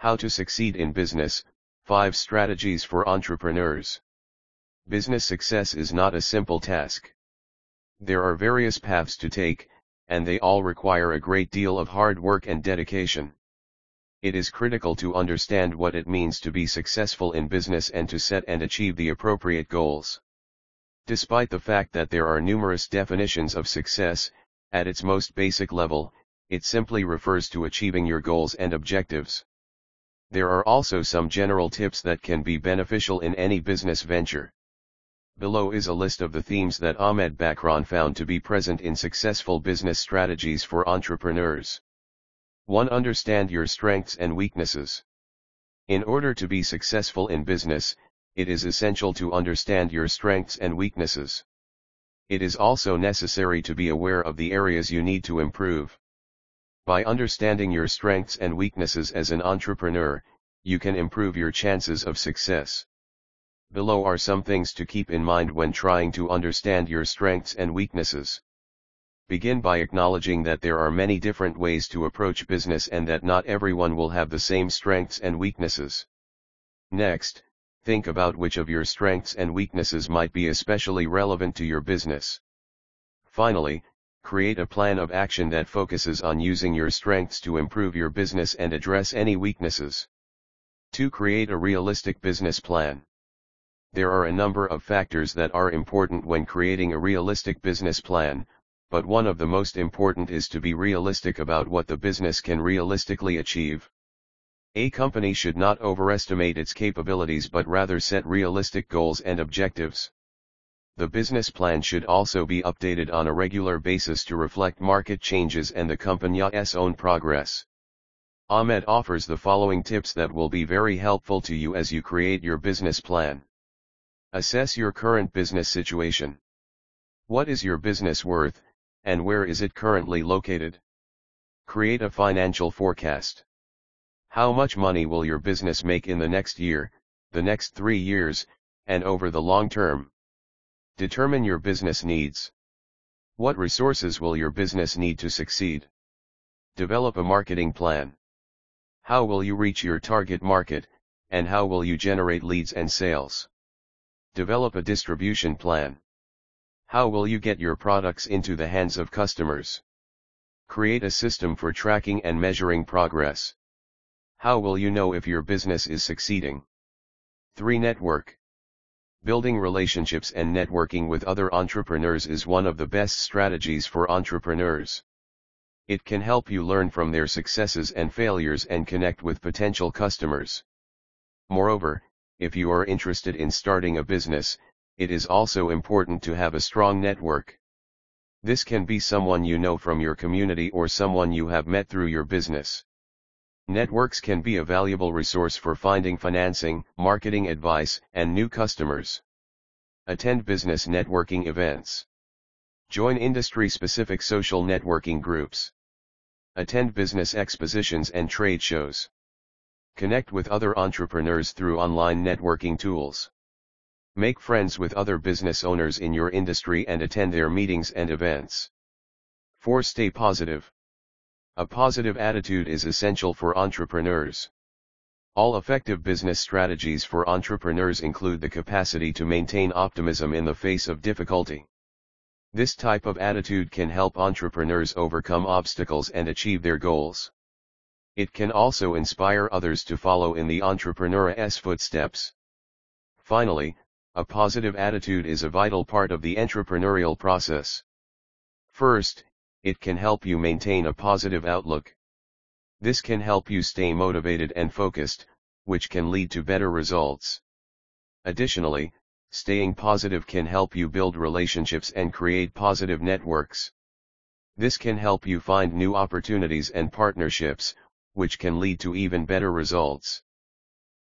How to succeed in business, 5 strategies for entrepreneurs. Business success is not a simple task. There are various paths to take, and they all require a great deal of hard work and dedication. It is critical to understand what it means to be successful in business and to set and achieve the appropriate goals. Despite the fact that there are numerous definitions of success, at its most basic level, it simply refers to achieving your goals and objectives. There are also some general tips that can be beneficial in any business venture. Below is a list of the themes that Ahmed Bakran found to be present in successful business strategies for entrepreneurs. 1. Understand your strengths and weaknesses. In order to be successful in business, it is essential to understand your strengths and weaknesses. It is also necessary to be aware of the areas you need to improve. By understanding your strengths and weaknesses as an entrepreneur, you can improve your chances of success. Below are some things to keep in mind when trying to understand your strengths and weaknesses. Begin by acknowledging that there are many different ways to approach business and that not everyone will have the same strengths and weaknesses. Next, think about which of your strengths and weaknesses might be especially relevant to your business. Finally, create a plan of action that focuses on using your strengths to improve your business and address any weaknesses. 2. Create a realistic business plan. There are a number of factors that are important when creating a realistic business plan, but one of the most important is to be realistic about what the business can realistically achieve. A company should not overestimate its capabilities but rather set realistic goals and objectives. The business plan should also be updated on a regular basis to reflect market changes and the company's own progress. Ahmed offers the following tips that will be very helpful to you as you create your business plan. Assess your current business situation. What is your business worth, and where is it currently located? Create a financial forecast. How much money will your business make in the next year, the next three years, and over the long term? Determine your business needs. What resources will your business need to succeed? Develop a marketing plan. How will you reach your target market, and how will you generate leads and sales? Develop a distribution plan. How will you get your products into the hands of customers? Create a system for tracking and measuring progress. How will you know if your business is succeeding? 3. Network. Building relationships and networking with other entrepreneurs is one of the best strategies for entrepreneurs. It can help you learn from their successes and failures and connect with potential customers. Moreover, if you are interested in starting a business, it is also important to have a strong network. This can be someone you know from your community or someone you have met through your business. Networks can be a valuable resource for finding financing, marketing advice, and new customers. Attend business networking events. Join industry-specific social networking groups. Attend business expositions and trade shows. Connect with other entrepreneurs through online networking tools. Make friends with other business owners in your industry and attend their meetings and events. 4. Stay positive. A positive attitude is essential for entrepreneurs. All effective business strategies for entrepreneurs include the capacity to maintain optimism in the face of difficulty. This type of attitude can help entrepreneurs overcome obstacles and achieve their goals. It can also inspire others to follow in the entrepreneur's footsteps. Finally, a positive attitude is a vital part of the entrepreneurial process. First, it can help you maintain a positive outlook. This can help you stay motivated and focused, which can lead to better results. Additionally, staying positive can help you build relationships and create positive networks. This can help you find new opportunities and partnerships, which can lead to even better results.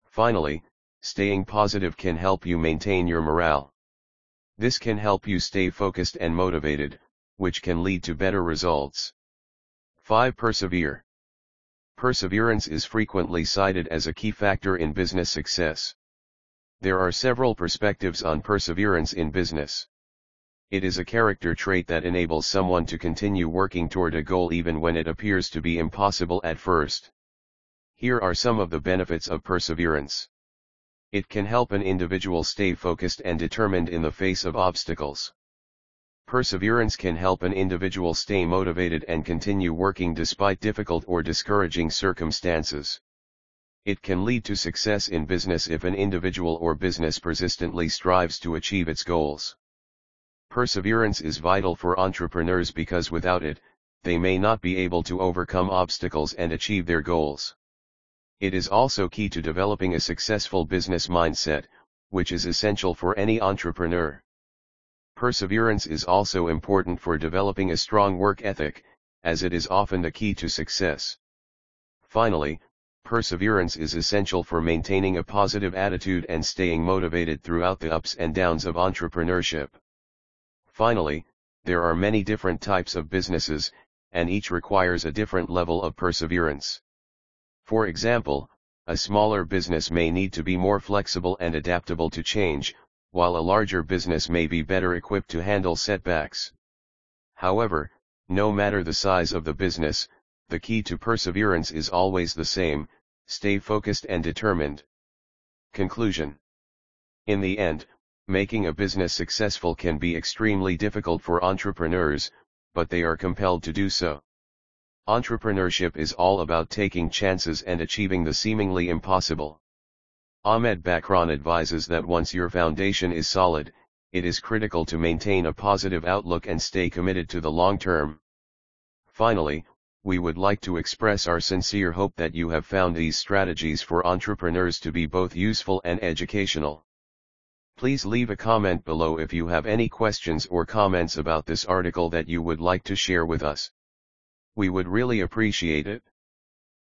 Finally, staying positive can help you maintain your morale. This can help you stay focused and motivated, which can lead to better results. 5. Persevere. Perseverance is frequently cited as a key factor in business success. There are several perspectives on perseverance in business. It is a character trait that enables someone to continue working toward a goal even when it appears to be impossible at first. Here are some of the benefits of perseverance. It can help an individual stay focused and determined in the face of obstacles. Perseverance can help an individual stay motivated and continue working despite difficult or discouraging circumstances. It can lead to success in business if an individual or business persistently strives to achieve its goals. Perseverance is vital for entrepreneurs because without it, they may not be able to overcome obstacles and achieve their goals. It is also key to developing a successful business mindset, which is essential for any entrepreneur. Perseverance is also important for developing a strong work ethic, as it is often the key to success. Finally, perseverance is essential for maintaining a positive attitude and staying motivated throughout the ups and downs of entrepreneurship. Finally, there are many different types of businesses, and each requires a different level of perseverance. For example, a smaller business may need to be more flexible and adaptable to change, while a larger business may be better equipped to handle setbacks. However, no matter the size of the business, the key to perseverance is always the same, stay focused and determined. Conclusion In the end, making a business successful can be extremely difficult for entrepreneurs, but they are compelled to do so. Entrepreneurship is all about taking chances and achieving the seemingly impossible. Ahmed Bakran advises that once your foundation is solid, it is critical to maintain a positive outlook and stay committed to the long term. Finally, we would like to express our sincere hope that you have found these strategies for entrepreneurs to be both useful and educational. Please leave a comment below if you have any questions or comments about this article that you would like to share with us. We would really appreciate it.